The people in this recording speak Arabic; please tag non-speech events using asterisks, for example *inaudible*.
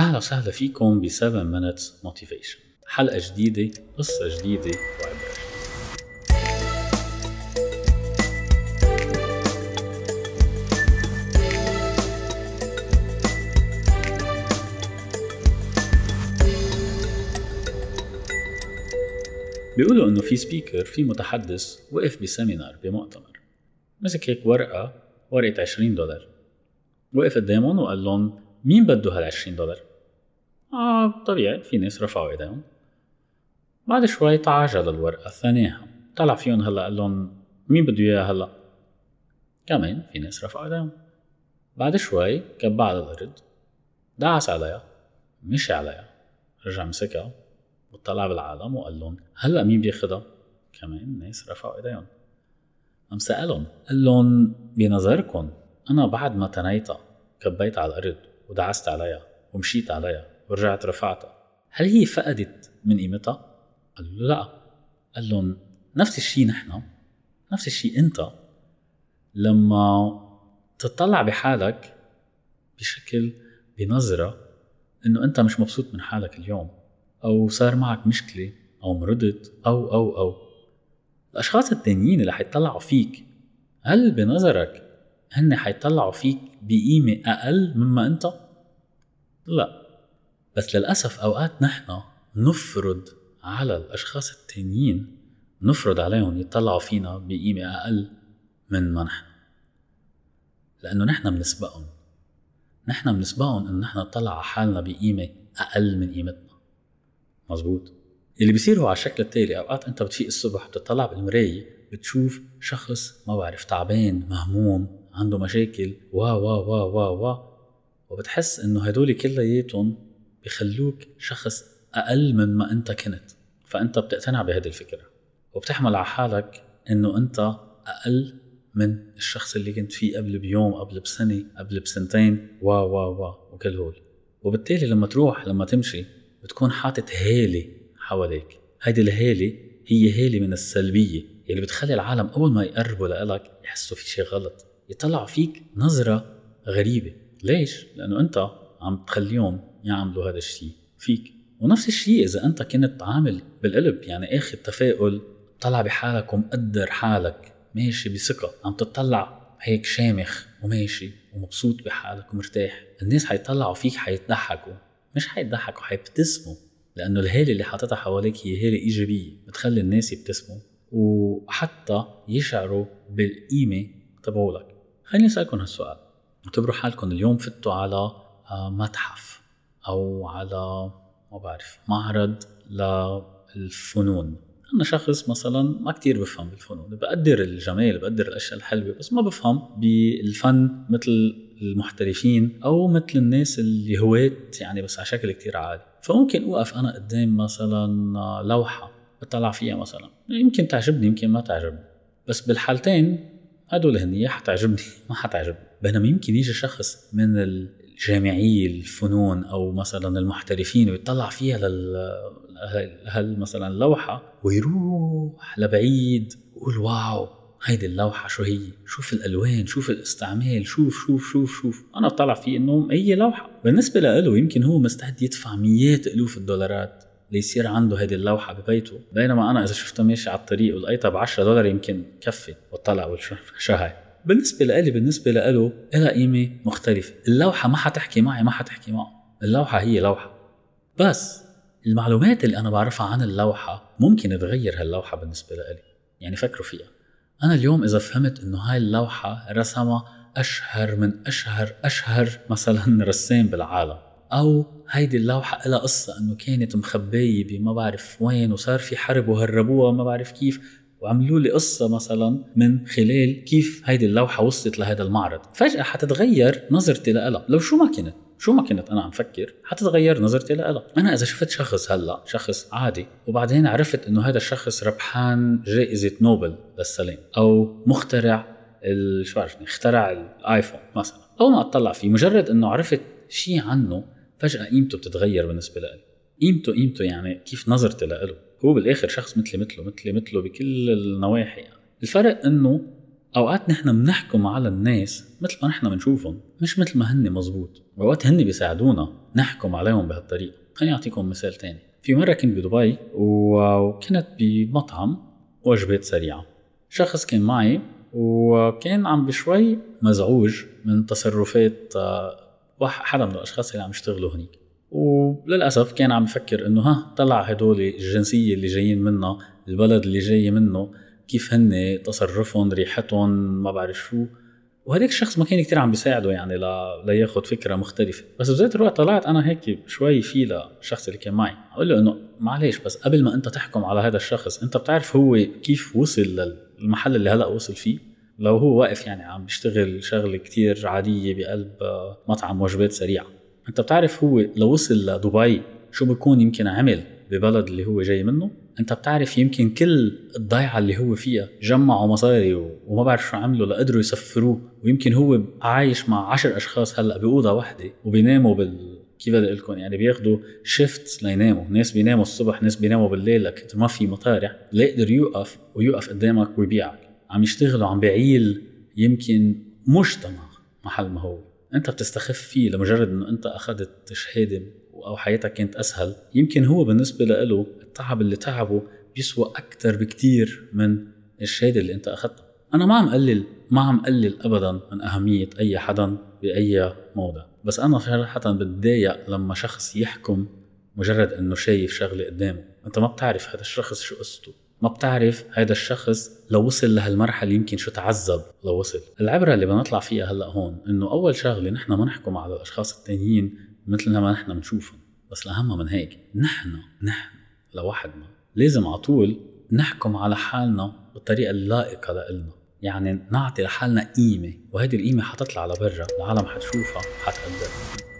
أهلا وسهلا فيكم ب 7 Minutes Motivation. حلقة جديدة قصة جديدة وعبرة بيقولوا إنه في سبيكر في متحدث وقف بسيمينار بمؤتمر. مسك هيك ورقة ورقة 20 دولار. وقف قدامهم وقال لهم مين بده هال 20 دولار؟ آه طبيعي في ناس رفعوا إيديهم بعد شوي تعاجل الورقة ثانيها طلع فيهم هلأ قال لهم مين بده إياها هلأ؟ كمان في ناس رفعوا إيديهم بعد شوي كبها على الأرض دعس عليها مشي عليها رجع مسكها وطلع بالعالم وقال لهم هلأ مين بياخدها؟ كمان ناس رفعوا إيديهم قام سألهم قال لهم بنظركم أنا بعد ما تنيتها كبيت على الأرض ودعست عليها ومشيت عليها ورجعت رفعتها هل هي فقدت من قيمتها؟ قالوا له لا. قال لهم نفس الشيء نحن نفس الشيء أنت. لما تطلع بحالك بشكل بنظرة إنه أنت مش مبسوط من حالك اليوم أو صار معك مشكلة أو مرضت أو أو أو. الأشخاص التانيين اللي حيطلعوا فيك هل بنظرك هن حيطلعوا فيك بقيمة أقل مما أنت؟ لا. بس للأسف أوقات نحن نفرض على الأشخاص التانيين نفرض عليهم يطلعوا فينا بقيمة أقل من ما نحن. لأنه نحن بنسبقهم. نحن بنسبقهم إنه نحن نطلع على حالنا بقيمة أقل من قيمتنا. مزبوط اللي بيصير هو على الشكل التالي. أوقات أنت بتفيق الصبح بتطلع بالمراية بتشوف شخص ما بعرف تعبان مهموم عنده مشاكل وا وا وا وا وا وبتحس إنه هدول كلياتهم بخلوك شخص أقل من ما أنت كنت. فأنت بتقتنع بهذه الفكرة. وبتحمل على حالك إنه أنت أقل من الشخص اللي كنت فيه قبل بيوم قبل بسنة قبل بسنتين. وا وا وا وكل هول. وبالتالي لما تروح لما تمشي بتكون حاطط هاله حواليك. هيدي الهاله هي هاله من السلبية اللي بتخلي العالم أول ما يقربوا لك يحسوا في شيء غلط. يطلعوا فيك نظرة غريبة. ليش؟ لأنه أنت عم تخليهم يعملوا هذا الشيء فيك. ونفس الشيء إذا أنت كنت عامل بالقلب يعني آخذ تفاؤل طلع بحالك ومقدر حالك ماشي بثقة. عم تطلع هيك شامخ وماشي ومبسوط بحالك ومرتاح. الناس حيطلعوا فيك حيتضحكوا مش حيتضحكوا حيبتسموا. لأنه الهالة اللي حاططها حواليك هي هالة إيجابية بتخلي الناس يبتسموا وحتى يشعروا بالقيمة تبعولك. خليني أسألكم هالسؤال. اعتبروا حالكم اليوم فتوا على متحف أو على ما بعرف معرض للفنون. أنا شخص مثلا ما كتير بفهم بالفنون بقدر الجمال بقدر الأشياء الحلوة بس ما بفهم بالفن مثل المحترفين أو مثل الناس اللي هواة يعني بس على شكل كتير عالي. فممكن أوقف أنا قدام مثلا لوحة بطلع فيها مثلا. يمكن تعجبني يمكن ما تعجبني. بس بالحالتين هدول هن يا حتعجبني *laughs* ما حتعجبني. بينما يمكن يجي شخص من الجامعي الفنون أو مثلا المحترفين ويطلع فيها لل هل مثلا اللوحة ويروح لبعيد ويقول واو هيدي اللوحة شو هي؟ شوف الألوان شوف الاستعمال شوف شوف شوف شوف. أنا بطلع فيه إنه هي لوحة. بالنسبة له يمكن هو مستعد يدفع مئات ألوف الدولارات ليصير عنده هذه اللوحة ببيته. بينما أنا إذا شفته ماشي على الطريق ولقيتها ب 10 دولار يمكن كفي. وطلع وشو؟ شو هاي؟ بالنسبة لإلي بالنسبة لإله لها قيمة مختلفة. اللوحة ما حتحكي معي ما حتحكي معه. اللوحة هي لوحة. بس المعلومات اللي أنا بعرفها عن اللوحة ممكن تغير هاللوحة بالنسبة لإلي. يعني فكروا فيها. أنا اليوم إذا فهمت إنه هاي اللوحة رسمها أشهر من أشهر أشهر مثلا *laughs* رسام بالعالم. أو هيدي اللوحة لها قصة إنه كانت مخبية بما بعرف وين وصار في حرب وهربوها ما بعرف كيف. وعملوا لي قصة مثلا من خلال كيف هيدي اللوحة وصلت لهذا المعرض. فجأة حتتغير نظرتي لها لو شو ما كنت شو ما كنت أنا عم فكر حتتغير نظرتي لها أنا إذا شفت شخص هلأ شخص عادي وبعدين عرفت إنه هذا الشخص ربحان جائزة نوبل للسلام أو مخترع شو بعرفني اخترع الآيفون مثلا. اول ما أطلع فيه مجرد إنه عرفت شيء عنه فجأة قيمته بتتغير بالنسبة لي قيمته قيمته يعني كيف نظرتي له هو بالآخر شخص مثلي مثله مثلي مثله بكل النواحي يعني. الفرق إنه أوقات نحن بنحكم على الناس مثل ما نحن بنشوفهم مش مثل ما هن مزبوط. واوقات هن بيساعدونا نحكم عليهم بهالطريقة. خليني أعطيكم مثال تاني. في مرة كنت بدبي وكنت بمطعم وجبات سريعة. شخص كان معي وكان عم بشوي مزعوج من تصرفات آه، حدا من الأشخاص اللي عم يشتغلوا هنيك. وللأسف كان عم يفكر إنه ها طلع هدول الجنسية اللي جايين منها البلد اللي جاي منه كيف هن تصرفهم ريحتهم ما بعرف شو. وهداك الشخص ما كان كتير عم بيساعده يعني لا لياخذ فكرة مختلفة. بس بذات الوقت طلعت أنا هيك شوي في للشخص اللي كان معي. أقول له إنه معلش بس قبل ما أنت تحكم على هذا الشخص أنت بتعرف هو كيف وصل للمحل اللي هلأ وصل فيه؟ لو هو واقف يعني عم بيشتغل شغلة كتير عادية بقلب مطعم وجبات سريعة. انت بتعرف هو لو وصل لدبي شو بيكون يمكن عمل ببلد اللي هو جاي منه؟ انت بتعرف يمكن كل الضيعة اللي هو فيها جمعوا مصاري وما بعرف شو عملوا لقدروا يسفروه. ويمكن هو عايش مع عشر أشخاص هلأ بأوضة واحدة وبيناموا بال كيف بدي لكم؟ يعني بياخذوا شيفت ليناموا، ناس بيناموا الصبح، ناس بيناموا بالليل لكن ما في مطارح، ليقدر يوقف ويوقف قدامك ويبيعك، عم يشتغلوا عم بيعيل يمكن مجتمع محل ما هو، أنت بتستخف فيه لمجرد إنه أنت أخذت شهادة أو حياتك كانت أسهل. يمكن هو بالنسبة له التعب اللي تعبه بيسوى أكثر بكثير من الشهادة اللي أنت أخذتها. أنا ما عم قلل ما عم قلل ابدا من أهمية أي حدا بأي موضع. بس أنا صراحة بتضايق لما شخص يحكم مجرد إنه شايف شغلة قدامه. أنت ما بتعرف هذا الشخص شو قصته. ما بتعرف هذا الشخص لو وصل لهالمرحلة يمكن شو تعذب؟ لو وصل. العبرة اللي بنطلع فيها هلأ هون إنه أول شغلة نحن ما نحكم على الأشخاص التانيين مثل ما نحن بنشوفهم. بس الأهم من هيك نحن نحن لوحدنا لازم على طول نحكم على حالنا بالطريقة اللائقة لإلنا. يعني نعطي لحالنا قيمة وهذه القيمة حتطلع لبرا. العالم حتشوفها حتقدرها.